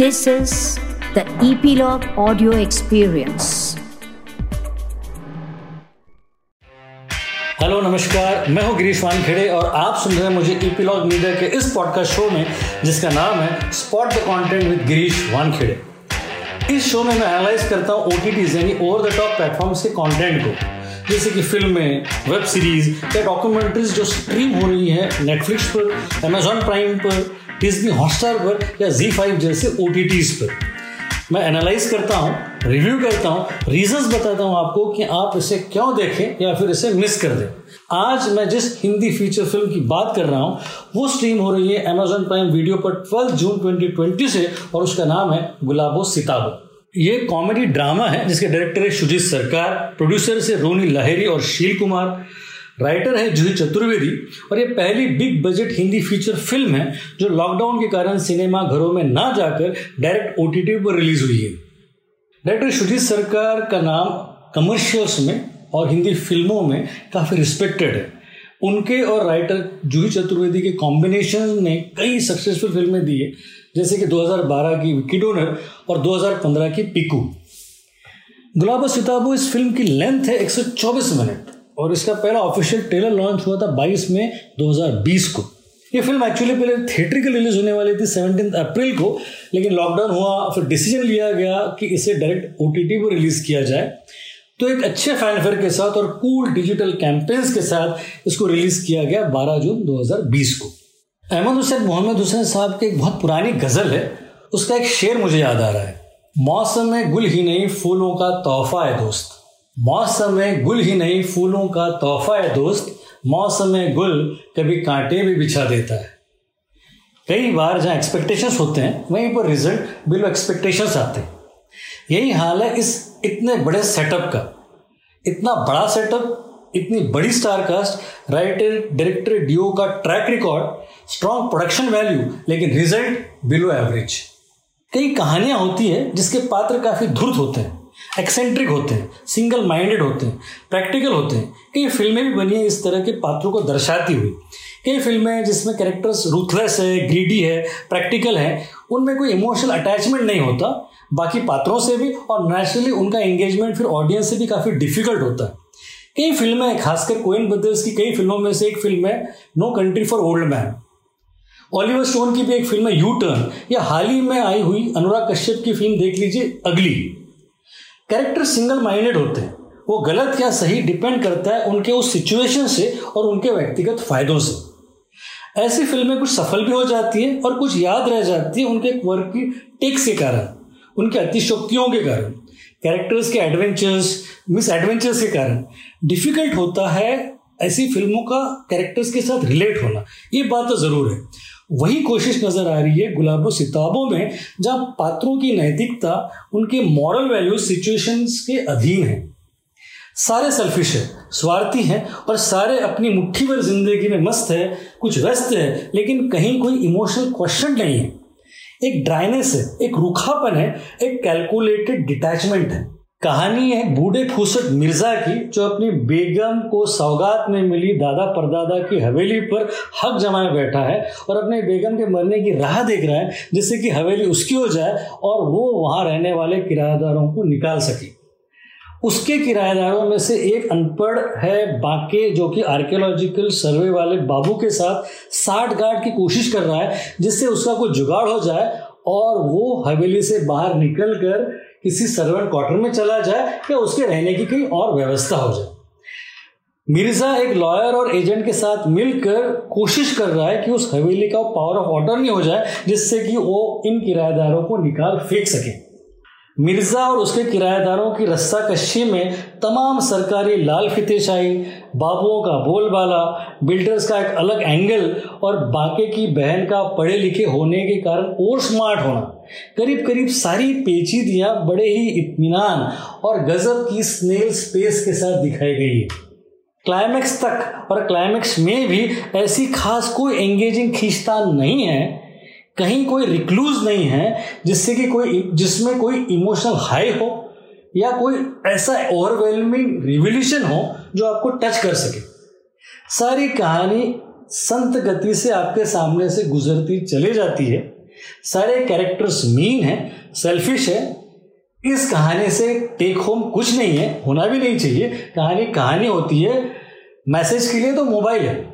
This is the Epilogue Audio Experience. Hello नमस्कार मैं हूँ गिरीश वानखेड़े और आप सुन रहे हैं मुझे ईपीलॉग मीडिया के इस पॉडकास्ट शो में, जिसका नाम है spot the content with Girish Wankhede. इस शो में मैं एनालाइज करता हूँ ओटीटीज यानी ओवर द टॉप प्लेटफॉर्म्स के कंटेंट को। जैसे कि फ़िल्में वेब सीरीज़ या डॉक्यूमेंट्रीज जो स्ट्रीम हो रही है नेटफ्लिक्स पर अमेजॉन प्राइम पर डिज्नी हॉटस्टार पर, या जी फाइव जैसे ओ पर। मैं एनालाइज करता हूँ रिव्यू करता हूँ रीजंस बताता हूँ आपको कि आप इसे क्यों देखें या फिर इसे मिस कर दें। आज मैं जिस हिंदी फीचर फ़िल्म की बात कर रहा हूँ, वो स्ट्रीम हो रही है अमेजॉन प्राइम वीडियो पर 12 जून 2020 से, और उसका नाम है गुलाबो सिताबो। ये कॉमेडी ड्रामा है जिसके डायरेक्टर है सुजीत सरकार, प्रोड्यूसर से रोनी लहेरी और शील कुमार, राइटर है जूही चतुर्वेदी और ये पहली big budget Hindi feature film है जो लॉकडाउन के कारण सिनेमा घरों में ना जाकर डायरेक्ट ओटीटी पर रिलीज़ हुई है। डायरेक्टर सुजीत सरकार का नाम कमर्शियल्स में और हिंदी फ़िल्मों में काफ़ी रिस्पेक्टेड है। उनके और राइटर जूही चतुर्वेदी के कॉम्बिनेशन ने कई सक्सेसफुल फ़िल्में दी है जैसे कि 2012 की विकी डोनर और 2015 की पिकू। गुलाबो सिताबो इस फ़िल्म की लेंथ है 124 मिनट और इसका पहला ऑफिशियल ट्रेलर लॉन्च हुआ था 22 मई 2020 को। ये फ़िल्म एक्चुअली पहले थिएटर के रिलीज़ होने वाली थी सेवनटीन अप्रैल को, लेकिन लॉकडाउन हुआ, फिर डिसीज़न लिया गया कि इसे डायरेक्ट ओ टी पर रिलीज़ किया जाए। तो एक अच्छे फैनफेयर के साथ और कूल डिजिटल कैंपेन्स के साथ इसको रिलीज़ किया गया 12 जून 2020 को। अहमद हुसैन मोहम्मद हुसैन साहब की एक बहुत पुरानी गज़ल है। उसका एक शेर मुझे याद आ रहा है। मौसम में गुल ही नहीं, फूलों का तोहफा है दोस्त। मौसम में गुल ही नहीं, फूलों का तोहफा है दोस्त। मौसम में गुल कभी कांटे भी बिछा देता है। कई बार जहाँ एक्सपेक्टेशंस होते हैं, वहीं पर रिज़ल्ट बिलो एक्सपेक्टेशंस आते हैं। यही हाल है इस इतने बड़े सेटअप का। इतना बड़ा सेटअप इतनी बड़ी star cast writer, director, DO का track record strong production value लेकिन रिज़ल्ट बिलो एवरेज कई कहानियाँ होती है जिसके पात्र काफ़ी धुर्त होते हैं एक्सेंट्रिक होते हैं सिंगल माइंडेड होते हैं प्रैक्टिकल होते हैं। कई फ़िल्में भी बनी है इस तरह के पात्रों को दर्शाती हुई। कई फ़िल्में जिसमें कैरेक्टर्स रूथलेस है ग्रीडी है प्रैक्टिकल है। उनमें कोई इमोशनल अटैचमेंट नहीं होता, बाकी पात्रों से भी, और नेचुरली उनका एंगेजमेंट फिर ऑडियंस से भी काफ़ी डिफ़िकल्ट होता है। कई फ़िल्में हैं, खासकर कोइन ब्रदर्स की कई फ़िल्मों में से एक फ़िल्म है no country for old man Oliver Stone की भी एक फ़िल्म है यू टर्न या हाल ही में आई हुई अनुराग कश्यप की फ़िल्म, देख लीजिए, अगली। कैरेक्टर सिंगल माइंडेड होते हैं। वो गलत या सही डिपेंड करता है उनके उस सिचुएशन से और उनके व्यक्तिगत फायदों से। ऐसी फ़िल्में कुछ सफल भी हो जाती है और कुछ याद रह जाती है उनके वर्क की टेक्स के कारण, उनके अतिशोक्तियों के कारण। कैरेक्टर्स के एडवेंचर्स मिस एडवेंचर्स के कारण डिफ़िकल्ट होता है ऐसी फ़िल्मों का कैरेक्टर्स के साथ रिलेट होना। ये बात तो ज़रूर है। वही कोशिश नज़र आ रही है गुलाबो सिताबों में, जहाँ पात्रों की नैतिकता उनके मॉरल वैल्यूज़ सिचुएशंस के अधीन है। सारे सेल्फिश है, स्वार्थी हैं और सारे अपनी मुट्ठी भर ज़िंदगी में मस्त है, कुछ व्यस्त है, लेकिन कहीं कोई इमोशनल क्वेश्चन नहीं है। एक ड्राइनेस है, एक रुखापन है, एक कैलकुलेटेड डिटैचमेंट है। कहानी है बूढ़े फूसट मिर्ज़ा की, जो अपनी बेगम को सौगात में मिली दादा परदादा की हवेली पर हक जमाए बैठा है और अपने बेगम के मरने की राह देख रहा है, जिससे कि हवेली उसकी हो जाए और वो वहाँ रहने वाले किराएदारों को निकाल सके। उसके किराएदारों में से एक अनपढ़ है, बाके जो कि आर्कियोलॉजिकल सर्वे वाले बाबू के साथ साठ गार्ड की कोशिश कर रहा है, जिससे उसका कोई जुगाड़ हो जाए और वो हवेली से बाहर निकल कर किसी सर्वेंट क्वार्टर में चला जाए या उसके रहने की कोई और व्यवस्था हो जाए। मिर्ज़ा एक लॉयर और एजेंट के साथ मिलकर कोशिश कर रहा है कि उस हवेली का पावर ऑफ़ ऑर्डर नहीं हो जाए, जिससे कि वो इन किराएदारों को निकाल फेंक सके। मिर्ज़ा और उसके किराएदारों की रस्सा कशी में तमाम सरकारी लाल फितेशाही बाबुओं का बोलबाला, बिल्डर्स का एक अलग एंगल और बाके की बहन का पढ़े लिखे होने के कारण और स्मार्ट होना। करीब करीब सारी पेचीदियाँ बड़े ही इत्मीनान और गजब की स्नेल स्पेस के साथ दिखाई गई है। क्लाइमैक्स तक और क्लाइमैक्स में भी ऐसी खास कोई एंगेजिंग खींचतान नहीं है। कहीं कोई रिक्लूज नहीं है जिससे कि कोई, जिसमें कोई इमोशनल हाई हो या कोई ऐसा ओवरवेलमिंग रिवोल्यूशन हो जो आपको टच कर सके। सारी कहानी संत गति से आपके सामने से गुजरती चली जाती है। सारे कैरेक्टर्स मीन है सेल्फिश है। इस कहानी से टेक होम कुछ नहीं है, होना भी नहीं चाहिए। कहानी कहानी होती है मैसेज के लिए तो मोबाइल है।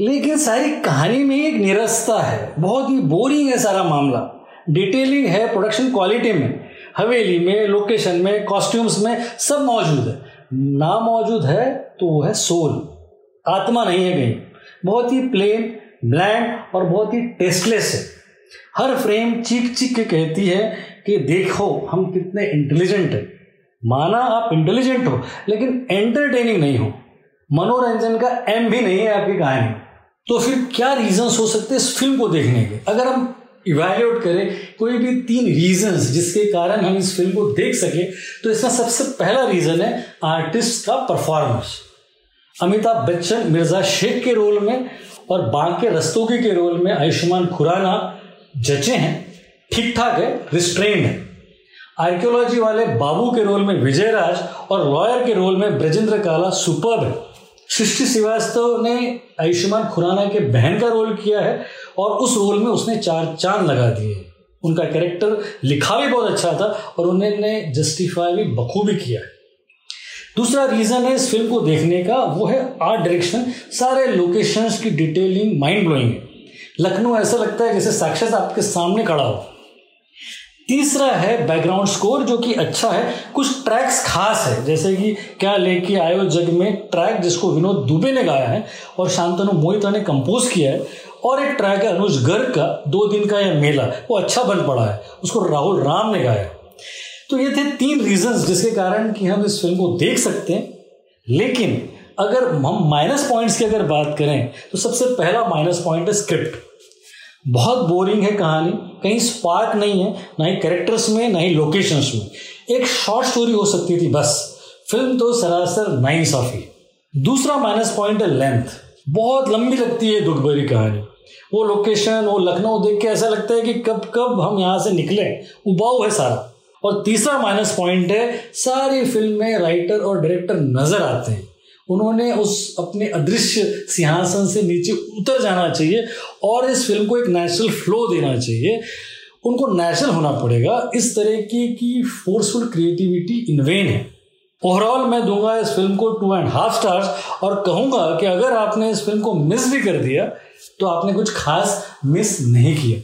लेकिन सारी कहानी में एक निरस्ता है। बहुत ही बोरिंग है सारा मामला। डिटेलिंग है प्रोडक्शन क्वालिटी में। हवेली में लोकेशन में कॉस्ट्यूम्स में सब मौजूद है। ना मौजूद है तो वो है सोल आत्मा नहीं है कहीं। बहुत ही प्लेन ब्लैंड और बहुत ही टेस्टलेस है। हर फ्रेम चीख चीख के कहती है कि देखो, हम कितने इंटेलिजेंट हैं। माना आप इंटेलिजेंट हो, लेकिन एंटरटेनिंग नहीं हो। मनोरंजन का एम भी नहीं है आपकी कहानी। तो फिर क्या रीजंस हो सकते हैं इस फ़िल्म को देखने के? अगर हम इवेल्यूट करें, कोई भी तीन रीजंस जिसके कारण हम इस फ़िल्म को देख सके तो इसका सबसे पहला रीजन है आर्टिस्ट का परफॉर्मेंस अमिताभ बच्चन, मिर्ज़ा शेख के रोल में और बांके रस्तोगी के रोल में आयुष्मान खुराना जचे हैं ठीक ठाक है रिस्ट्रेन है। आर्कियोलॉजी वाले बाबू के रोल में विजय राज और लॉयर के रोल में ब्रजेंद्र काला सुपर है। सृष्टि श्रीवास्तव ने आयुष्मान खुराना के बहन का रोल किया है और उस रोल में उसने चार चाँद लगा दिए। उनका कैरेक्टर लिखा भी बहुत अच्छा था और उन्होंने जस्टिफाई भी बखूबी किया है। दूसरा रीजन है इस फ़िल्म को देखने का, वो है आर्ट डायरेक्शन सारे लोकेशंस की डिटेलिंग माइंड ब्लोइंग है। लखनऊ ऐसा लगता है जैसे साक्षात आपके सामने खड़ा हो। तीसरा है बैकग्राउंड स्कोर जो कि अच्छा है। कुछ ट्रैक्स खास है, जैसे कि क्या लेके आयो जग में ट्रैक जिसको विनोद दुबे ने गाया है और शांतनु मोहिता ने कंपोज किया है। और एक ट्रैक है अनुज गर्ग का, दो दिन का यह मेला। वो अच्छा बन पड़ा है। उसको राहुल राम ने गाया तो ये थे तीन रीजंस जिसके कारण कि हम इस फ़िल्म को देख सकते हैं। लेकिन अगर हम माइनस पॉइंट्स की अगर बात करें तो सबसे पहला माइनस पॉइंट है स्क्रिप्ट बहुत बोरिंग है कहानी। कहीं स्पार्क नहीं है, ना ही कैरेक्टर्स में, ना ही लोकेशंस में। एक शॉर्ट स्टोरी हो सकती थी, बस। फ़िल्म तो सरासर नाइन साफी दूसरा माइनस पॉइंट है लेंथ बहुत लंबी लगती है दुख भरी कहानी। वो लोकेशन वो लखनऊ देख के ऐसा लगता है कि कब कब हम यहाँ से निकले। उबाऊ है सारा। और तीसरा माइनस पॉइंट है, सारी फ़िल्म में राइटर और डायरेक्टर नज़र आते हैं। उन्होंने उस अपने अदृश्य सिंहासन से नीचे उतर जाना चाहिए और इस फ़िल्म को एक नेचुरल फ्लो देना चाहिए। उनको नेचुरल होना पड़ेगा। इस तरह की की फोर्सफुल क्रिएटिविटी इनवेन है। ओवरऑल मैं दूँगा इस फ़िल्म को टू एंड हाफ़ स्टार्स और कहूँगा कि अगर आपने इस फ़िल्म को मिस भी कर दिया तो आपने कुछ खास मिस नहीं किया।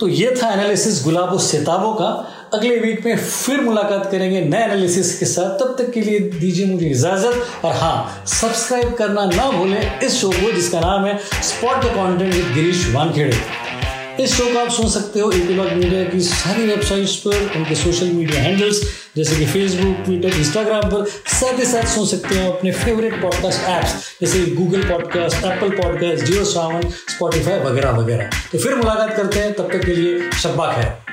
तो ये था एनालिसिस गुलाब सिताबों का। अगले वीक में फिर मुलाकात करेंगे नए एनालिसिस के साथ। तब तक के लिए दीजिए मुझे इजाज़त और हाँ सब्सक्राइब करना ना भूलें इस शो को, जिसका नाम है spot the with Girish Wankhede इस शो को आप सुन सकते हो एपीलॉग मीडिया की सारी वेबसाइट्स पर, उनके सोशल मीडिया हैंडल्स जैसे कि फेसबुक ट्विटर इंस्टाग्राम पर। साथ ही साथ सुन सकते हो अपने फेवरेट पॉडकास्ट ऐप्स जैसे Google podcast Apple podcast Jio Saavn Spotify वगैरह वगैरह। तो फिर मुलाकात करते हैं। तब तक के लिए शब्बा खैर